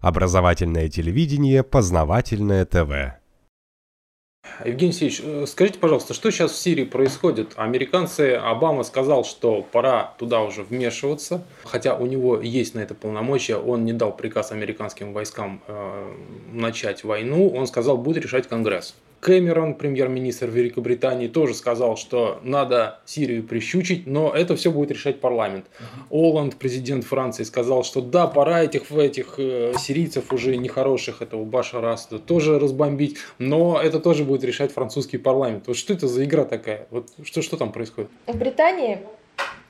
Образовательное телевидение, познавательное ТВ. Евгений Алексеевич, э, скажите, пожалуйста, что сейчас в Сирии происходит? Американцы, Обама сказал, что пора туда уже вмешиваться, хотя у него есть на это полномочия, он не дал приказ американским войскам э, начать войну, он сказал, будет решать Конгресс. Кэмерон, премьер-министр Великобритании, тоже сказал, что надо Сирию прищучить, но это все будет решать парламент. Оланд, президент Франции, сказал, что да, пора этих, этих э, сирийцев уже нехороших, этого Башара Асада, тоже разбомбить, но это тоже будет решать французский парламент. Вот что это за игра такая? Вот что, что там происходит? В Британии,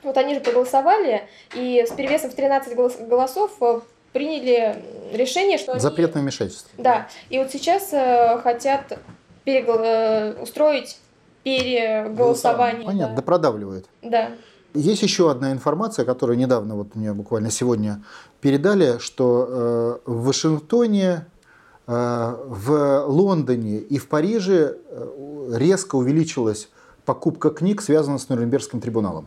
вот они же проголосовали, и с перевесом в 13 голосов э, приняли решение, что Запрет они... на вмешательство. Да, и вот сейчас э, хотят перегол... Э, устроить переголосование. Понятно, да. продавливают. Да. Есть еще одна информация, которую недавно, вот мне буквально сегодня передали, что э, в Вашингтоне, э, в Лондоне и в Париже э, резко увеличилась покупка книг, связанных с Нюрнбергским трибуналом.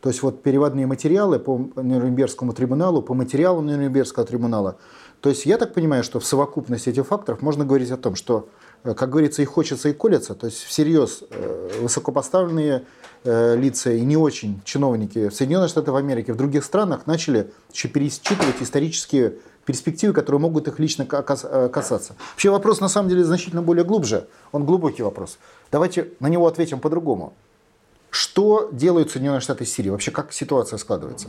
То есть вот переводные материалы по Нюрнбергскому трибуналу, по материалам Нюрнбергского трибунала. То есть я так понимаю, что в совокупности этих факторов можно говорить о том, что как говорится, и хочется, и колется. То есть всерьез э, высокопоставленные э, лица и не очень чиновники в Соединенных Штатах Америки, в других странах начали еще пересчитывать исторические перспективы, которые могут их лично касаться. Вообще вопрос на самом деле значительно более глубже. Он глубокий вопрос. Давайте на него ответим по-другому. Что делают Соединенные Штаты с Сирией? Вообще как ситуация складывается?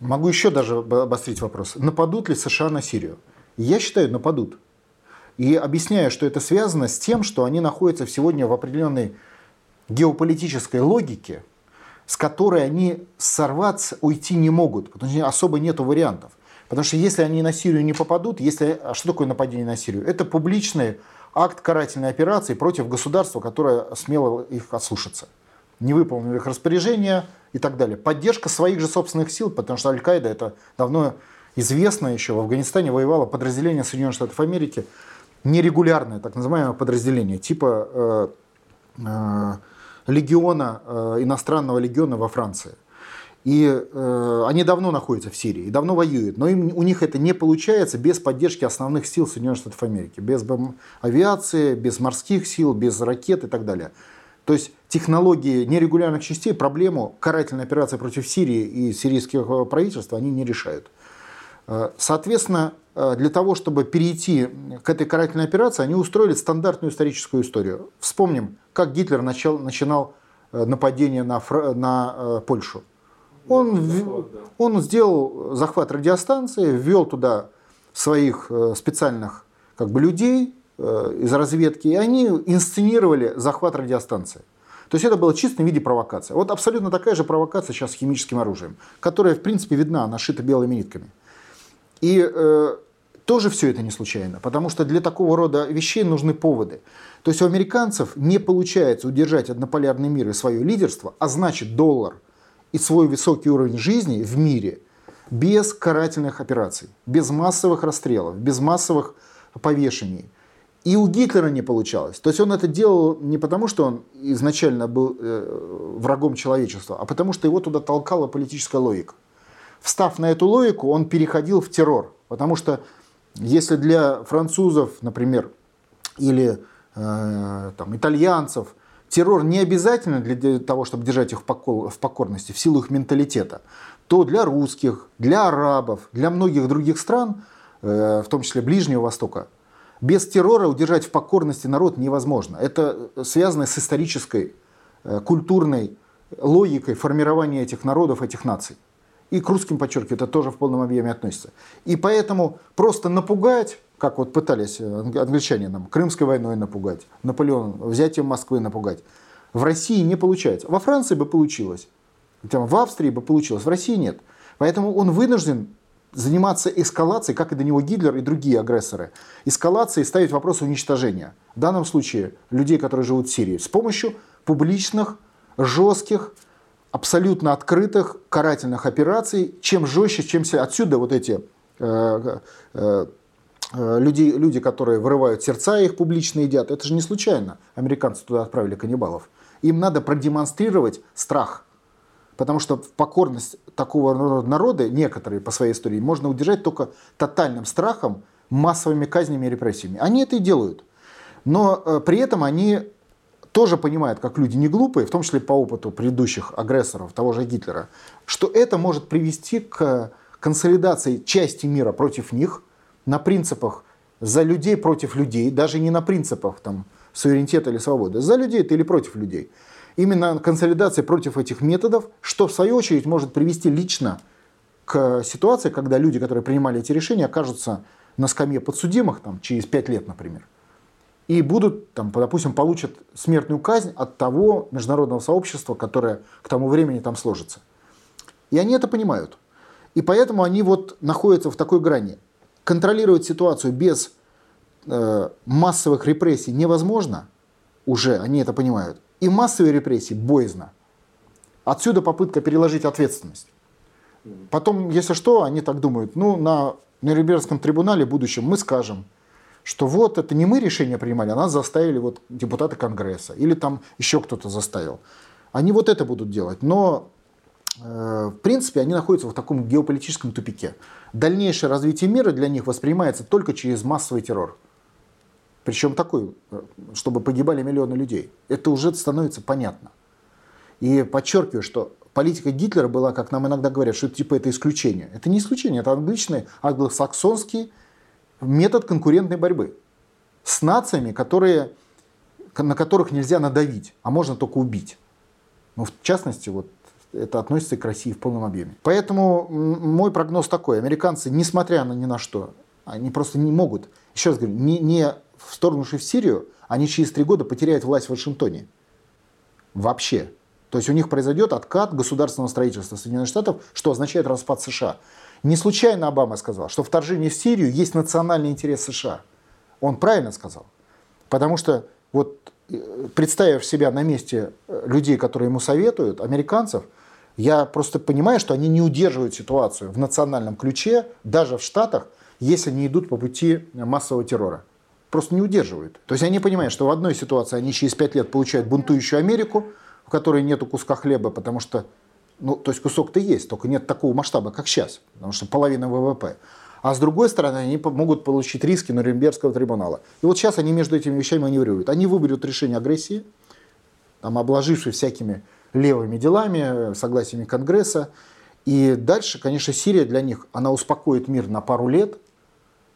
Могу еще даже обострить вопрос. Нападут ли США на Сирию? Я считаю, нападут. И объясняю, что это связано с тем, что они находятся сегодня в определенной геополитической логике, с которой они сорваться, уйти не могут, потому что особо нет вариантов. Потому что если они на Сирию не попадут, если, а что такое нападение на Сирию? Это публичный акт карательной операции против государства, которое смело их ослушаться. Не выполнили их распоряжения и так далее. Поддержка своих же собственных сил, потому что Аль-Каида, это давно известно еще, в Афганистане воевало подразделение Соединенных Штатов Америки, нерегулярное, так называемое подразделение, типа э, э, легиона, э, иностранного легиона во Франции. И э, они давно находятся в Сирии, давно воюют, но им, у них это не получается без поддержки основных сил Соединенных Штатов Америки, без авиации, без морских сил, без ракет и так далее. То есть технологии нерегулярных частей проблему карательной операции против Сирии и сирийского правительства они не решают. Э, соответственно, э, для того, чтобы перейти к этой карательной операции, они устроили стандартную историческую историю. Вспомним, как Гитлер начал, начинал э, нападение на, на Польшу. Он, он сделал захват радиостанции, ввел туда своих специальных как бы, людей из разведки, и они инсценировали захват радиостанции. То есть это было чисто в виде провокации. Вот абсолютно такая же провокация сейчас с химическим оружием, которая, в принципе, видна, она шита белыми нитками. И э, тоже все это не случайно, потому что для такого рода вещей нужны поводы. То есть у американцев не получается удержать однополярный мир и свое лидерство, а значит доллар и свой высокий уровень жизни в мире без карательных операций, без массовых расстрелов, без массовых повешений. И у Гитлера не получалось. То есть он это делал не потому, что он изначально был э, врагом человечества, а потому что его туда толкала политическая логика встав на эту логику, он переходил в террор. Потому что если для французов, например, или э, там, итальянцев, террор не обязательно для того, чтобы держать их в, покор, в покорности, в силу их менталитета, то для русских, для арабов, для многих других стран, э, в том числе Ближнего Востока, без террора удержать в покорности народ невозможно. Это связано с исторической, э, культурной логикой формирования этих народов, этих наций. И к русским, подчеркиваю, это тоже в полном объеме относится. И поэтому просто напугать, как вот пытались э, англичане нам, Крымской войной напугать, Наполеон, взятием Москвы напугать, в России не получается. Во Франции бы получилось, в Австрии бы получилось, в России нет. Поэтому он вынужден заниматься эскалацией, как и до него Гитлер и другие агрессоры. Эскалацией ставить вопрос уничтожения. В данном случае людей, которые живут в Сирии, с помощью публичных, жестких, абсолютно открытых карательных операций. Чем жестче, чем отсюда вот эти э, э, э, люди, люди, которые вырывают сердца, их публично едят. Это же не случайно. Американцы туда отправили каннибалов. Им надо продемонстрировать страх. Потому что покорность такого народа, некоторые по своей истории, можно удержать только тотальным страхом, массовыми казнями и репрессиями. Они это и делают. Но э, при этом они тоже понимают, как люди не глупые, в том числе по опыту предыдущих агрессоров, того же Гитлера, что это может привести к консолидации части мира против них на принципах за людей против людей, даже не на принципах там, суверенитета или свободы, за людей или против людей. Именно консолидация против этих методов, что в свою очередь может привести лично к ситуации, когда люди, которые принимали эти решения, окажутся на скамье подсудимых там, через пять лет, например и будут, там, допустим, получат смертную казнь от того международного сообщества, которое к тому времени там сложится. И они это понимают. И поэтому они вот находятся в такой грани. Контролировать ситуацию без э, массовых репрессий невозможно, уже они это понимают. И массовые репрессии боязно. Отсюда попытка переложить ответственность. Потом, если что, они так думают, ну, на Нюрнбергском трибунале в будущем мы скажем – что вот это не мы решение принимали, а нас заставили вот депутаты Конгресса или там еще кто-то заставил. Они вот это будут делать. Но э, в принципе они находятся в таком геополитическом тупике. Дальнейшее развитие мира для них воспринимается только через массовый террор. Причем такой, э, чтобы погибали миллионы людей. Это уже становится понятно. И подчеркиваю, что политика Гитлера была, как нам иногда говорят, что типа это исключение. Это не исключение, это обычный англосаксонский метод конкурентной борьбы с нациями, которые, на которых нельзя надавить, а можно только убить. Ну, в частности, вот это относится к России в полном объеме. Поэтому мой прогноз такой. Американцы, несмотря на ни на что, они просто не могут, еще раз говорю, не, не вторгнувшись в Сирию, они через три года потеряют власть в Вашингтоне. Вообще. То есть у них произойдет откат государственного строительства Соединенных Штатов, что означает распад США. Не случайно Обама сказал, что вторжение в Сирию есть национальный интерес США. Он правильно сказал. Потому что вот э, представив себя на месте э, людей, которые ему советуют, американцев, я просто понимаю, что они не удерживают ситуацию в национальном ключе, даже в Штатах, если не идут по пути массового террора. Просто не удерживают. То есть они понимают, что в одной ситуации они через пять лет получают бунтующую Америку, в которой нету куска хлеба, потому что ну, то есть кусок-то есть, только нет такого масштаба, как сейчас, потому что половина ВВП. А с другой стороны, они могут получить риски Нюрнбергского трибунала. И вот сейчас они между этими вещами маневрируют. Они выберут решение агрессии, там, обложившись всякими левыми делами, согласиями Конгресса. И дальше, конечно, Сирия для них, она успокоит мир на пару лет.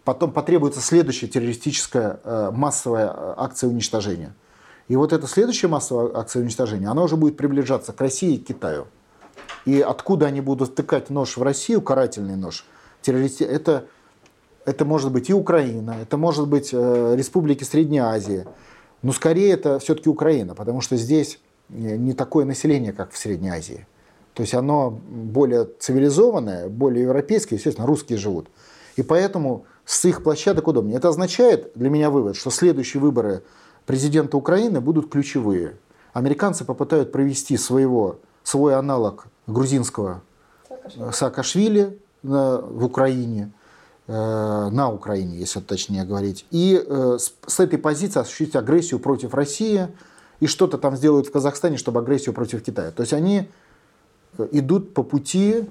Потом потребуется следующая террористическая э, массовая э, акция уничтожения. И вот эта следующая массовая акция уничтожения, она уже будет приближаться к России и Китаю. И откуда они будут втыкать нож в Россию, карательный нож, террористи, это, это может быть и Украина, это может быть э, республики Средней Азии. Но скорее это все-таки Украина, потому что здесь э, не такое население, как в Средней Азии. То есть оно более цивилизованное, более европейское, естественно, русские живут. И поэтому с их площадок удобнее. Это означает для меня вывод, что следующие выборы президента Украины будут ключевые. Американцы попытают провести своего, свой аналог грузинского Саакашвили, Саакашвили в Украине, э, на Украине, если точнее говорить, и э, с этой позиции осуществить агрессию против России и что-то там сделают в Казахстане, чтобы агрессию против Китая. То есть они э, идут по пути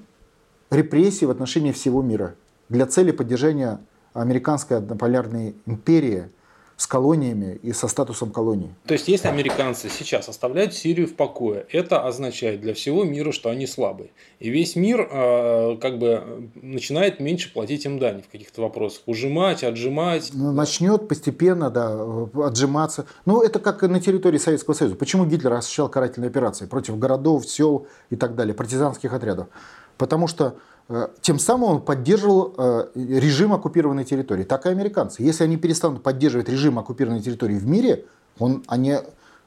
репрессий в отношении всего мира для цели поддержания американской однополярной империи с колониями и со статусом колонии. То есть, если американцы сейчас оставляют Сирию в покое, это означает для всего мира, что они слабые. И весь мир э, как бы начинает меньше платить им дани в каких-то вопросах. Ужимать, отжимать. Ну, начнет постепенно, да, отжиматься. Ну, это как на территории Советского Союза. Почему Гитлер осуществлял карательные операции против городов, сел и так далее, партизанских отрядов? Потому что Э, тем самым он поддерживал э, режим оккупированной территории. Так и американцы. Если они перестанут поддерживать режим оккупированной территории в мире, он, они э,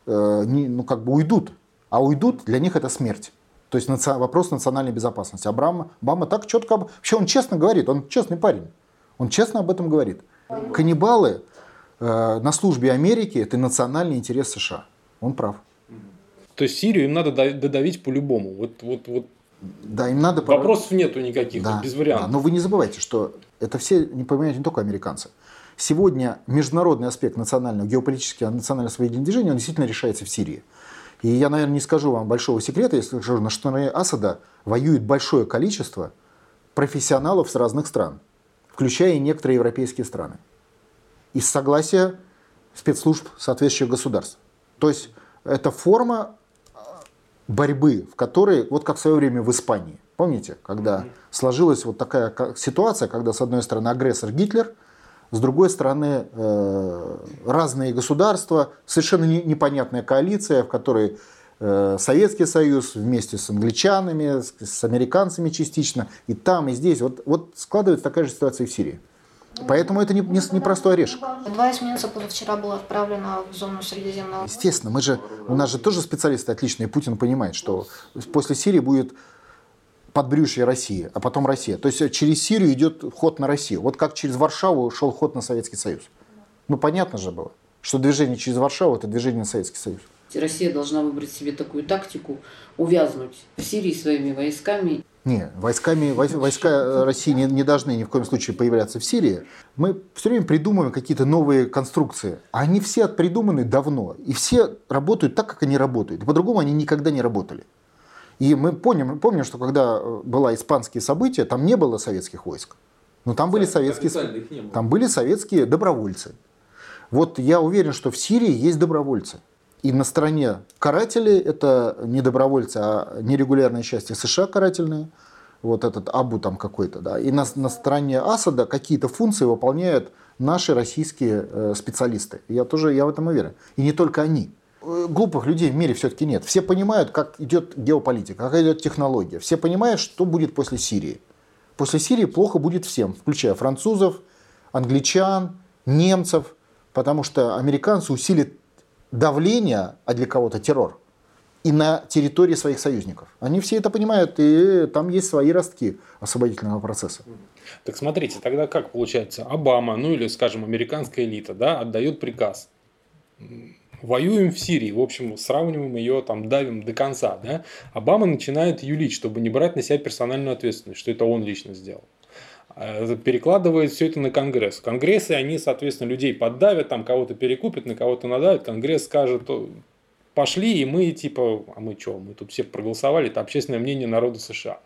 ну, как бы уйдут. А уйдут, для них это смерть. То есть вопрос национальной безопасности. Обама, Обама так четко... Вообще он честно говорит, он честный парень. Он честно об этом говорит. Каннибалы на службе Америки – это национальный интерес США. Он прав. То есть Сирию им надо додавить по-любому. Вот, вот, вот да, им надо... Вопросов нету никаких, да, без вариантов. Да, но вы не забывайте, что это все не понимают не только американцы. Сегодня международный аспект национального, геополитического национального освободительного движения, он действительно решается в Сирии. И я, наверное, не скажу вам большого секрета, если скажу, на стороне Асада воюет большое количество профессионалов с разных стран, включая и некоторые европейские страны. Из согласия спецслужб соответствующих государств. То есть это форма борьбы, в которой, вот как в свое время в Испании, помните, когда сложилась вот такая ситуация, когда с одной стороны агрессор Гитлер, с другой стороны э, разные государства, совершенно непонятная коалиция, в которой э, Советский Союз вместе с англичанами, с американцами частично, и там, и здесь. Вот, вот складывается такая же ситуация и в Сирии. Поэтому это не, не, не простой орешек. Два эсминца позавчера было отправлено в зону Средиземного Естественно, мы же, у нас же тоже специалисты отличные. Путин понимает, что после Сирии будет подбрюшье России, а потом Россия. То есть через Сирию идет ход на Россию. Вот как через Варшаву шел ход на Советский Союз. Ну, понятно же было, что движение через Варшаву – это движение на Советский Союз. Россия должна выбрать себе такую тактику, увязнуть в Сирии своими войсками. Не, войсками, войска России не, не должны ни в коем случае появляться в Сирии. Мы все время придумываем какие-то новые конструкции. А они все придуманы давно. И все работают так, как они работают. И по-другому они никогда не работали. И мы помним, помним, что когда э, было испанские события, там не было советских войск. Но там были советские, там были советские добровольцы. Вот я уверен, что в Сирии есть добровольцы. И на стороне карателей это не добровольцы, а нерегулярные части США карательные, вот этот Абу там какой-то, да. И на, на стороне Асада какие-то функции выполняют наши российские э, специалисты. Я тоже, я в этом уверен. И не только они. Э, глупых людей в мире все-таки нет. Все понимают, как идет геополитика, как идет технология. Все понимают, что будет после Сирии. После Сирии плохо будет всем, включая французов, англичан, немцев, потому что американцы усилят давление, а для кого-то террор, и на территории своих союзников. Они все это понимают, и там есть свои ростки освободительного процесса. Так смотрите, тогда как получается, Обама, ну или, скажем, американская элита, да, отдает приказ. Воюем в Сирии, в общем, сравниваем ее, там, давим до конца, да. Обама начинает юлить, чтобы не брать на себя персональную ответственность, что это он лично сделал. Э, перекладывает все это на Конгресс. Конгрессы, они, соответственно, людей поддавят, там кого-то перекупят, на кого-то надавят. Конгресс скажет, пошли, и мы типа, а мы что, мы тут все проголосовали, это общественное мнение народа США.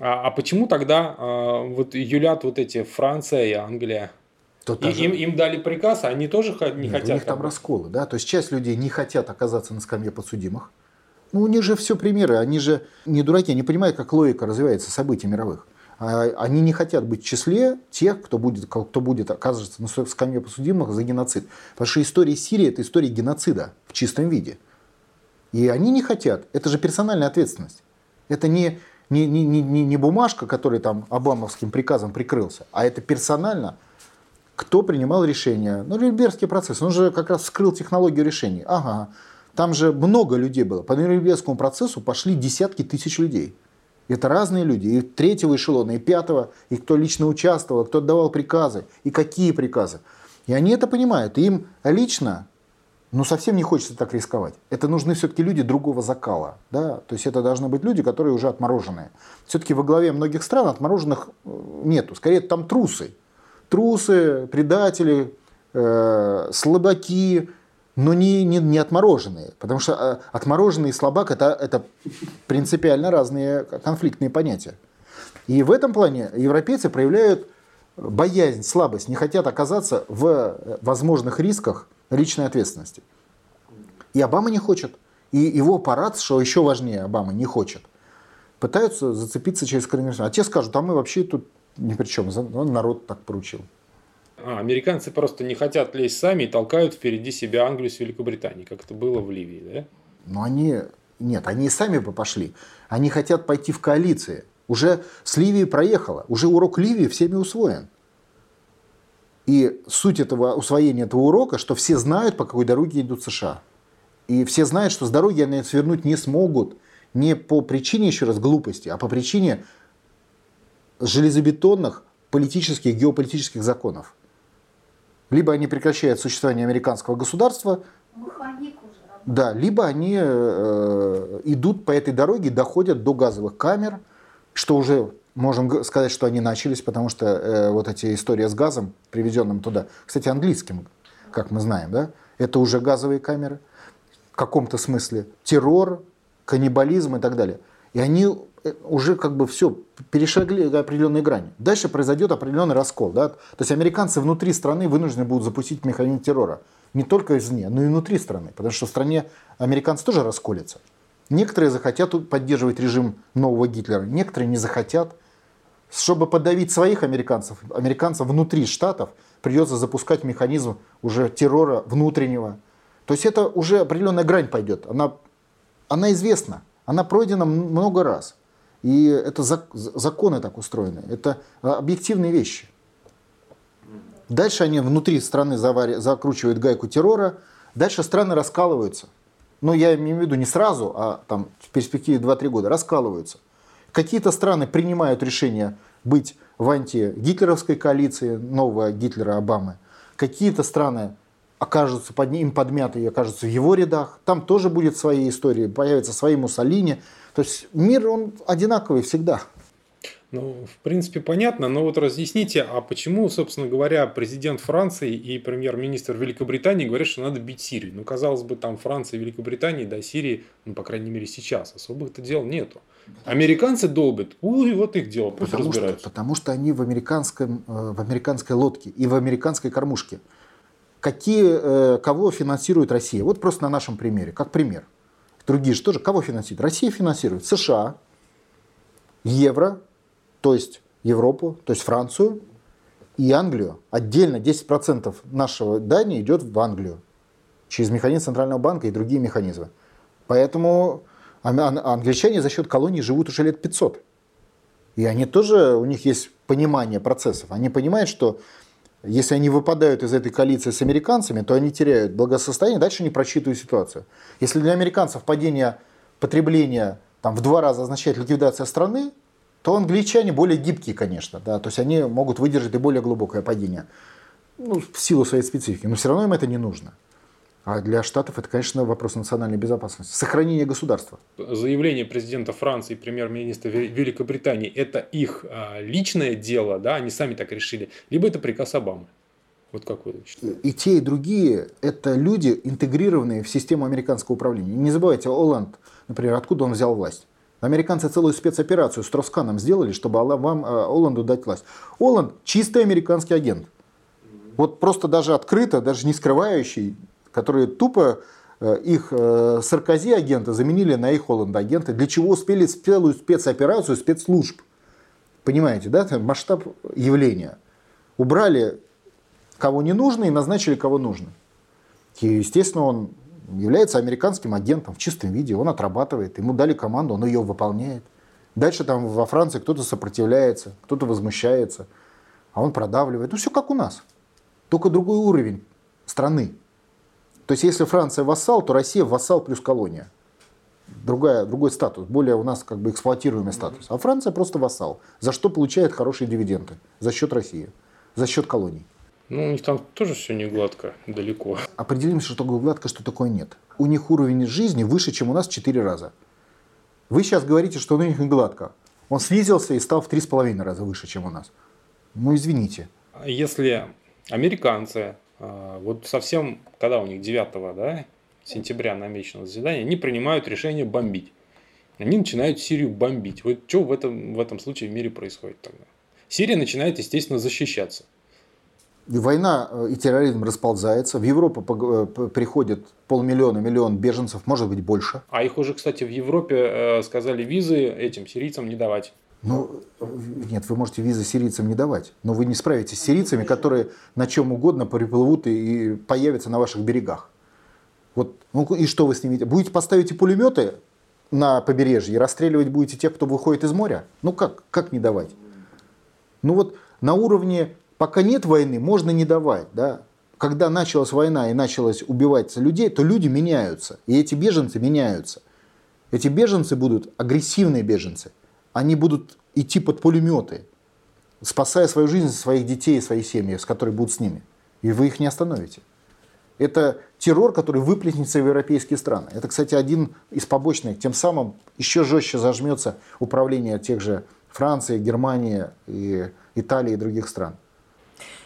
А, а почему тогда а, вот юлят вот эти Франция и Англия? То и, им, им дали приказ, а они тоже не Нет, хотят. У них там расколы, да, то есть часть людей не хотят оказаться на скамье подсудимых. Ну, у них же все примеры, они же не дураки, они понимают, как логика развивается событий мировых. А, они не хотят быть в числе тех, кто будет, кто будет оказываться на скамье подсудимых за геноцид. Потому что история Сирии – это история геноцида в чистом виде. И они не хотят. Это же персональная ответственность. Это не, не, не, не, не бумажка, которая там обамовским приказом прикрылся, а это персонально, кто принимал решение. Ну, Нюрнбергский процесс, он же как раз вскрыл технологию решений. Ага, там же много людей было. По Нюрнбергскому процессу пошли десятки тысяч людей. Это разные люди, и третьего эшелона, и пятого, и кто лично участвовал, кто отдавал приказы, и какие приказы. И они это понимают. И им лично, ну, совсем не хочется так рисковать. Это нужны все-таки люди другого закала. Да? То есть это должны быть люди, которые уже отмороженные. Все-таки во главе многих стран отмороженных э, нету. Скорее, там трусы. Трусы, предатели, э, слабаки, но не, не, не отмороженные. Потому что э, отмороженный и слабак это, это принципиально разные конфликтные понятия. И в этом плане европейцы проявляют боязнь, слабость, не хотят оказаться в возможных рисках личной ответственности. И Обама не хочет. И его аппарат, что еще важнее, Обама не хочет. Пытаются зацепиться через координацию. А те скажут, а мы вообще тут ни при чем, народ так поручил. А, американцы просто не хотят лезть сами и толкают впереди себя Англию с Великобританией, как это было в Ливии, да? Но они... Нет, они сами бы пошли. Они хотят пойти в коалиции. Уже с Ливией проехала. Уже урок Ливии всеми усвоен. И суть этого усвоения этого урока, что все знают, по какой дороге идут США. И все знают, что с дороги они свернуть не смогут. Не по причине, еще раз, глупости, а по причине железобетонных политических, геополитических законов. Либо они прекращают существование американского государства, да, либо они э, идут по этой дороге, доходят до газовых камер, что уже можем сказать, что они начались, потому что э, вот эти истории с газом, привезенным туда, кстати, английским, как мы знаем, да, это уже газовые камеры. в каком-то смысле, террор, каннибализм и так далее. И они уже как бы все перешагли определенные грани. Дальше произойдет определенный раскол. Да? То есть американцы внутри страны вынуждены будут запустить механизм террора. Не только извне, но и внутри страны. Потому что в стране американцы тоже расколятся. Некоторые захотят поддерживать режим нового Гитлера, некоторые не захотят. Чтобы подавить своих американцев, американцев внутри штатов, придется запускать механизм уже террора внутреннего. То есть это уже определенная грань пойдет. Она, она известна, она пройдена много раз. И это законы так устроены, это объективные вещи. Дальше они внутри страны завари, закручивают гайку террора, дальше страны раскалываются. Но я имею в виду не сразу, а там в перспективе 2-3 года раскалываются. Какие-то страны принимают решение быть в антигитлеровской коалиции нового Гитлера Обамы. Какие-то страны окажутся под ним подмяты и окажутся в его рядах. Там тоже будет свои истории, появятся свои Муссолини. То есть мир, он одинаковый всегда. Ну, в принципе, понятно, но вот разъясните, а почему, собственно говоря, президент Франции и премьер-министр Великобритании говорят, что надо бить Сирию? Ну, казалось бы, там Франция и Великобритания до Сирии, ну, по крайней мере, сейчас особых-то дел нету. Американцы долбят, ой, вот их дело, пусть потому разбираются. Что, потому что они в, американском, э, в американской лодке и в американской кормушке. Какие, э, кого финансирует Россия? Вот просто на нашем примере, как пример. Другие же тоже, кого финансируют? Россия финансирует США, Евро, то есть Европу, то есть Францию и Англию. Отдельно 10% нашего дания идет в Англию через механизм Центрального банка и другие механизмы. Поэтому англичане за счет колонии живут уже лет 500. И они тоже, у них есть понимание процессов. Они понимают, что если они выпадают из этой коалиции с американцами, то они теряют благосостояние, дальше не просчитывают ситуацию. Если для американцев падение потребления там, в два раза означает ликвидация страны, то англичане более гибкие, конечно, да, то есть они могут выдержать и более глубокое падение, ну, в силу своей специфики, но все равно им это не нужно. А для Штатов это, конечно, вопрос национальной безопасности, сохранения государства. Заявление президента Франции и премьер-министра Великобритании – это их а, личное дело, да, они сами так решили, либо это приказ Обамы? Вот как вы считаете? И те, и другие – это люди, интегрированные в систему американского управления. Не забывайте, Оланд, например, откуда он взял власть? Американцы целую спецоперацию с Тросканом сделали, чтобы вам, э, Оланду дать власть. Оланд чистый американский агент. Вот просто даже открыто, даже не скрывающий, которые тупо э, их э, Саркози агента заменили на их Оланда агента, для чего успели целую спецоперацию спецслужб. Понимаете, да, это масштаб явления. Убрали кого не нужно и назначили кого нужно. И, естественно, он является американским агентом в чистом виде, он отрабатывает, ему дали команду, он ее выполняет. Дальше там во Франции кто-то сопротивляется, кто-то возмущается, а он продавливает. Ну все как у нас, только другой уровень страны. То есть если Франция вассал, то Россия вассал плюс колония. Другая, другой статус, более у нас как бы эксплуатируемый статус. А Франция просто вассал, за что получает хорошие дивиденды, за счет России, за счет колоний. Ну, у них там тоже все не гладко, далеко. Определимся, что такое гладко, что такое нет. У них уровень жизни выше, чем у нас в 4 раза. Вы сейчас говорите, что у них не гладко. Он снизился и стал в 3,5 раза выше, чем у нас. Ну, извините. Если американцы, а, вот совсем, когда у них 9 да, сентября намечено заседание, они принимают решение бомбить. Они начинают Сирию бомбить. Вот что в этом, в этом случае в мире происходит тогда? Сирия начинает, естественно, защищаться. Война э, и терроризм расползается. В Европу э, приходит полмиллиона, миллион беженцев, может быть больше. А их уже, кстати, в Европе э, сказали визы этим сирийцам не давать. Ну, нет, вы можете визы сирийцам не давать, но вы не справитесь с сирийцами, которые на чем угодно приплывут и появятся на ваших берегах. Вот, ну и что вы с ними? Будете поставить пулеметы на побережье и расстреливать будете тех, кто выходит из моря? Ну как, как не давать? Ну вот на уровне Пока нет войны, можно не давать. Да? Когда началась война и началось убивать людей, то люди меняются. И эти беженцы меняются. Эти беженцы будут агрессивные беженцы. Они будут идти под пулеметы, спасая свою жизнь, своих детей и свои семьи, с которыми будут с ними. И вы их не остановите. Это террор, который выплеснется в европейские страны. Это, кстати, один из побочных. Тем самым еще жестче зажмется управление тех же Франции, Германии, и Италии и других стран.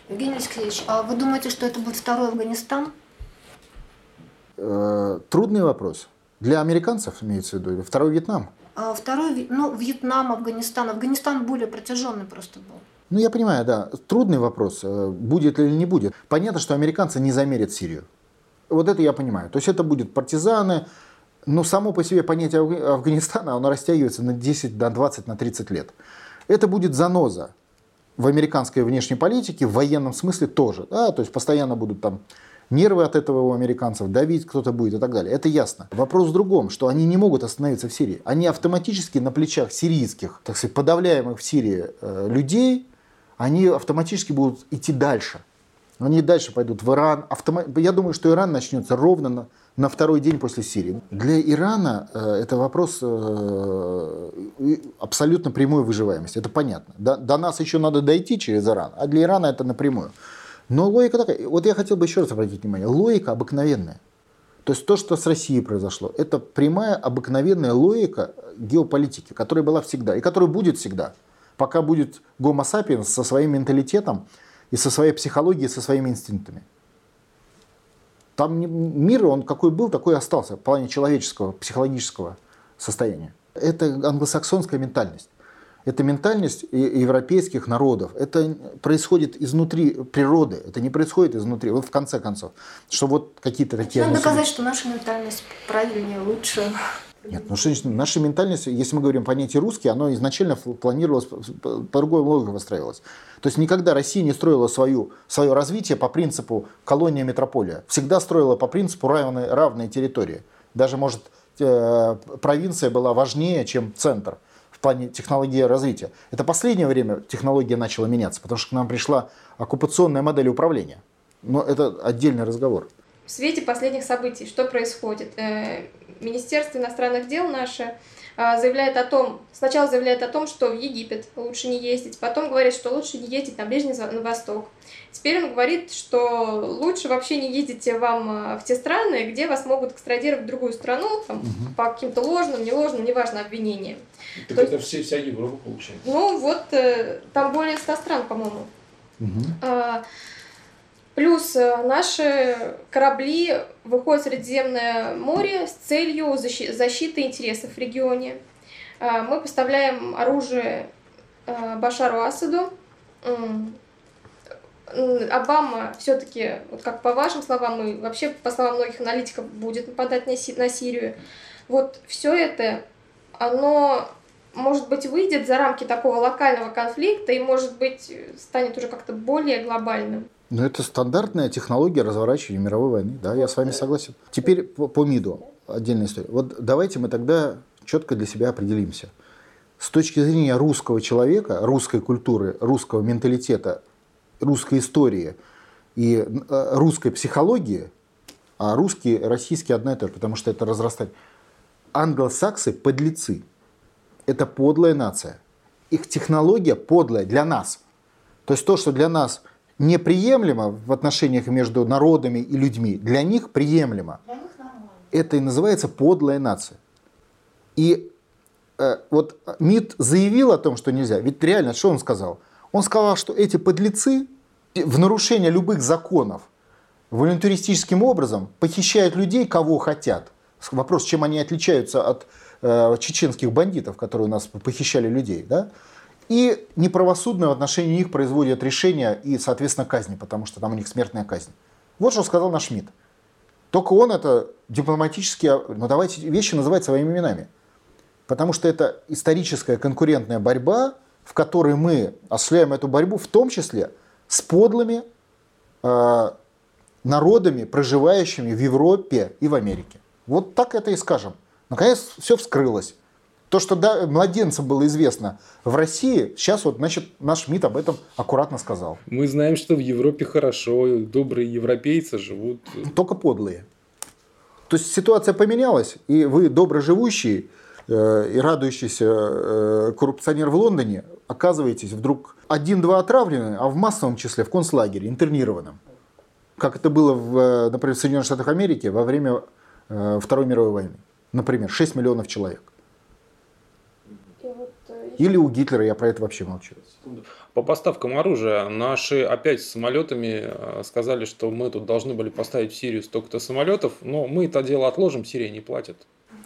Евгений Алексеевич, а вы думаете, что это будет второй Афганистан? Э, трудный вопрос. Для американцев, имеется в виду, или второй Вьетнам? А второй, ну, Вьетнам, Афганистан. Афганистан более протяженный просто был. Ну, я понимаю, да. Трудный вопрос, э, будет ли или не будет. Понятно, что американцы не замерят Сирию. Вот это я понимаю. То есть это будут партизаны, но само по себе понятие Афга- Афганистана, оно растягивается на 10, на 20, на 30 лет. Это будет заноза в американской внешней политике, в военном смысле тоже. Да? То есть постоянно будут там нервы от этого у американцев, давить кто-то будет и так далее. Это ясно. Вопрос в другом, что они не могут остановиться в Сирии. Они автоматически на плечах сирийских, так сказать, подавляемых в Сирии э, людей, они автоматически будут идти дальше. Они дальше пойдут в Иран. Автома- Я думаю, что Иран начнется ровно на, на второй день после Сирии. Для Ирана э, это вопрос э, абсолютно прямой выживаемости. Это понятно. До, до нас еще надо дойти через Иран, а для Ирана это напрямую. Но логика такая. Вот я хотел бы еще раз обратить внимание. Логика обыкновенная. То есть то, что с Россией произошло, это прямая обыкновенная логика геополитики, которая была всегда и которая будет всегда. Пока будет гомо sapiens со своим менталитетом и со своей психологией, со своими инстинктами. Там мир, он какой был, такой и остался в плане человеческого, психологического состояния. Это англосаксонская ментальность. Это ментальность европейских народов. Это происходит изнутри природы. Это не происходит изнутри. Вот в конце концов. Что вот какие-то такие... Надо доказать, что наша ментальность правильнее, лучше. нет, ну что наша ментальность, если мы говорим понятие русский, оно изначально планировалось, по другой логике выстраивалось. То есть никогда Россия не строила свою, свое развитие по принципу колония-метрополия. Всегда строила по принципу равной, равной территории. Даже, может, э, провинция была важнее, чем центр плане технологии развития. Это последнее время технология начала меняться, потому что к нам пришла оккупационная модель управления. Но это отдельный разговор. В свете последних событий, что происходит? Э, Министерство иностранных дел наше заявляет о том, сначала заявляет о том, что в Египет лучше не ездить, потом говорит, что лучше не ездить на Ближний Восток. Теперь он говорит, что лучше вообще не ездите вам а, в те страны, где вас могут экстрадировать в другую страну там, по каким-то ложным, не ложным, неважно, обвинениям. Так То это все, вся Европа получается. Ну вот, э, там более 100 стран, по-моему. А, Плюс э, наши корабли выходят в Средиземное море с целью защи- защиты интересов в регионе. А, Мы поставляем оружие э, Башару Асаду. Обама все-таки, вот как по вашим словам, и вообще по словам многих аналитиков, будет нападать на, Си- на Сирию. Вот все это, оно, может быть, выйдет за рамки такого локального конфликта и, может быть, станет уже как-то более глобальным. Ну, это стандартная технология разворачивания мировой войны. Да, я с вами согласен. Теперь по, по МИДу отдельная история. Вот давайте мы тогда четко для себя определимся. С точки зрения русского человека, русской культуры, русского менталитета, русской истории и э, русской психологии, а русские, российские одно и то же, потому что это разрастать. Англосаксы – подлецы. Это подлая нация. Их технология подлая для нас. То есть то, что для нас неприемлемо в отношениях между народами и людьми, для них приемлемо. Это и называется подлая нация. И э, вот МИД заявил о том, что нельзя. Ведь реально, что он сказал? Он сказал, что эти подлецы в нарушение любых законов волюнтаристическим образом похищают людей, кого хотят. Вопрос, чем они отличаются от э, чеченских бандитов, которые у нас похищали людей, да? И неправосудно в отношении них производят решения и, соответственно, казни, потому что там у них смертная казнь. Вот что сказал наш МИД. Только он это дипломатически, ну давайте вещи называть своими именами. Потому что это историческая конкурентная борьба, в которой мы осуществляем эту борьбу, в том числе с подлыми э, народами, проживающими в Европе и в Америке. Вот так это и скажем. Наконец все вскрылось. То, что да, младенцам было известно в России, сейчас вот, значит, наш МИД об этом аккуратно сказал. Мы знаем, что в Европе хорошо, добрые европейцы живут. Только подлые. То есть ситуация поменялась, и вы, доброживущие э, и радующийся э, коррупционер в Лондоне, оказываетесь вдруг один-два отравлены, а в массовом числе в концлагере, интернированном. Как это было, в, э, например, в Соединенных Штатах Америки во время э, Второй мировой войны. Например, 6 миллионов человек. Или у Гитлера, я про это вообще молчу. По поставкам оружия наши опять с самолетами э, сказали, что мы тут должны были поставить в Сирию столько-то самолетов, но мы это дело отложим, Сирия не платит.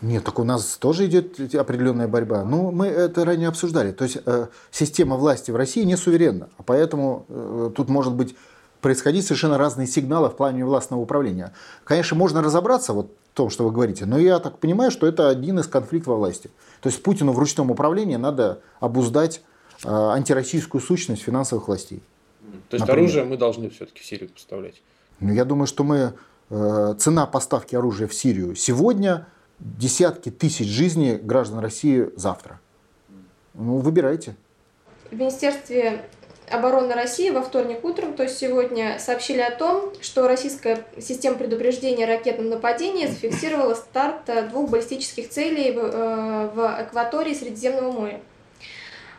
Нет, так у нас тоже идет определенная борьба. Ну, мы это ранее обсуждали. То есть э, система власти в России не суверенна, а поэтому э, тут может быть происходить совершенно разные сигналы в плане властного управления. Конечно, можно разобраться вот в том, что вы говорите, но я так понимаю, что это один из конфликтов во власти. То есть Путину в ручном управлении надо обуздать э, антироссийскую сущность финансовых властей. То есть Например. оружие мы должны все-таки в Сирию поставлять? Ну, я думаю, что мы э, цена поставки оружия в Сирию сегодня десятки тысяч жизней граждан России завтра. Ну, выбирайте. В Министерстве обороны России во вторник утром, то есть сегодня, сообщили о том, что российская система предупреждения ракетном нападении зафиксировала старт э, двух баллистических целей в, э, в акватории Средиземного моря.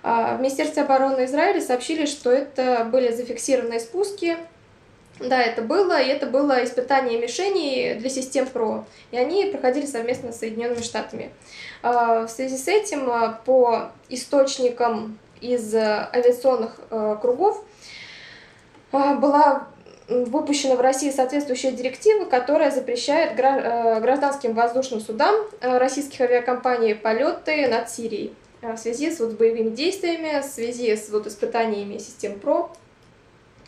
А, в Министерстве обороны Израиля сообщили, что это были зафиксированные спуски да, это было, и это было испытание мишеней для систем ПРО, и они проходили совместно с Соединенными Штатами. А, в связи с этим а, по источникам из авиационных а, кругов была выпущена в России соответствующая директива, которая запрещает гражданским воздушным судам российских авиакомпаний полеты над Сирией в связи с вот боевыми действиями, в связи с вот испытаниями систем ПРО.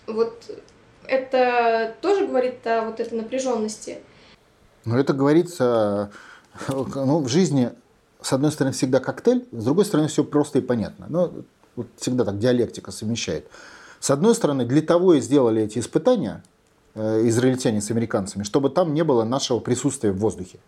Вот это тоже говорит о вот этой напряженности. Но это говорится, ну, в жизни, с одной стороны, всегда коктейль, с другой стороны, все просто и понятно. Но вот всегда так диалектика совмещает. С одной стороны, для того и сделали эти испытания э, израильтяне с американцами, чтобы там не было нашего присутствия в воздухе.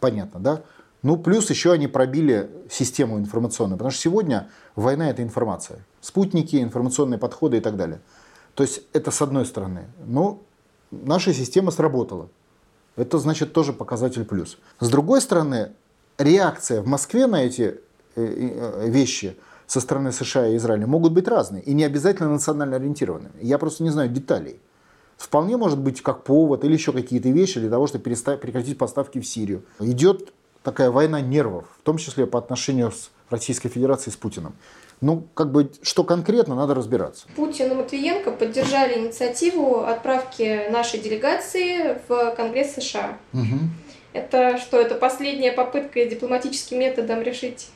Понятно, да? Ну, плюс еще они пробили систему информационную, потому что сегодня война – это информация. Спутники, информационные подходы и так далее – то есть это с одной стороны. Но наша система сработала. Это значит тоже показатель плюс. С другой стороны, реакция в Москве на эти э, э, вещи со стороны США и Израиля могут быть разные и не обязательно национально ориентированными. Я просто не знаю деталей. Вполне может быть как повод или еще какие-то вещи для того, чтобы прекратить поставки в Сирию. Идет такая война нервов, в том числе по отношению с Российской Федерацией с Путиным. Ну, как бы, что конкретно, надо разбираться. Путин и Матвиенко поддержали инициативу отправки нашей делегации в Конгресс США. Угу. Это что, это последняя попытка дипломатическим методом решить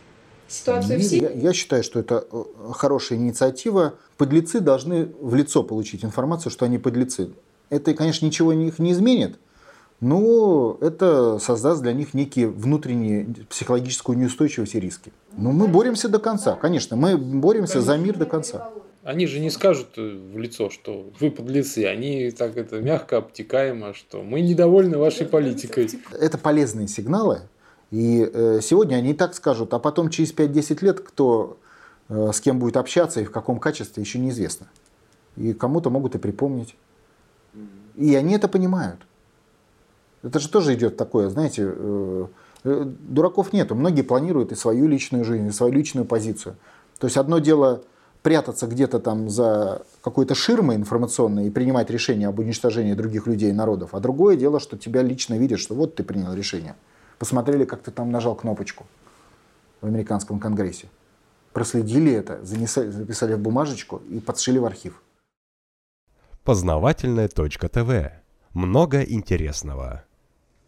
ситуацию в Сирии? Я, я считаю, что это э, хорошая инициатива. Подлецы должны в лицо получить информацию, что они подлецы. Это, конечно, ничего их не изменит, но это создаст для них некие внутренние психологическую неустойчивость и риски. Но мы боремся до конца, конечно, мы боремся за мир до конца. Они же не скажут э, в лицо, что вы подлецы. Они так это мягко, обтекаемо, что мы недовольны вашей политикой. Это полезные сигналы. И э, сегодня они и так скажут, а потом через 5-10 лет кто э, с кем будет общаться и в каком качестве, еще неизвестно. И кому-то могут и припомнить. И они это понимают. Это же тоже идет такое, знаете, э, дураков нету. Многие планируют и свою личную жизнь, и свою личную позицию. То есть одно дело прятаться где-то там за какой-то ширмой информационной и принимать решение об уничтожении других людей и народов, а другое дело, что тебя лично видят, что вот ты принял решение. Посмотрели, как ты там нажал кнопочку в американском конгрессе. Проследили это, занесли, записали в бумажечку и подшили в архив. Познавательная точка ТВ. Много интересного.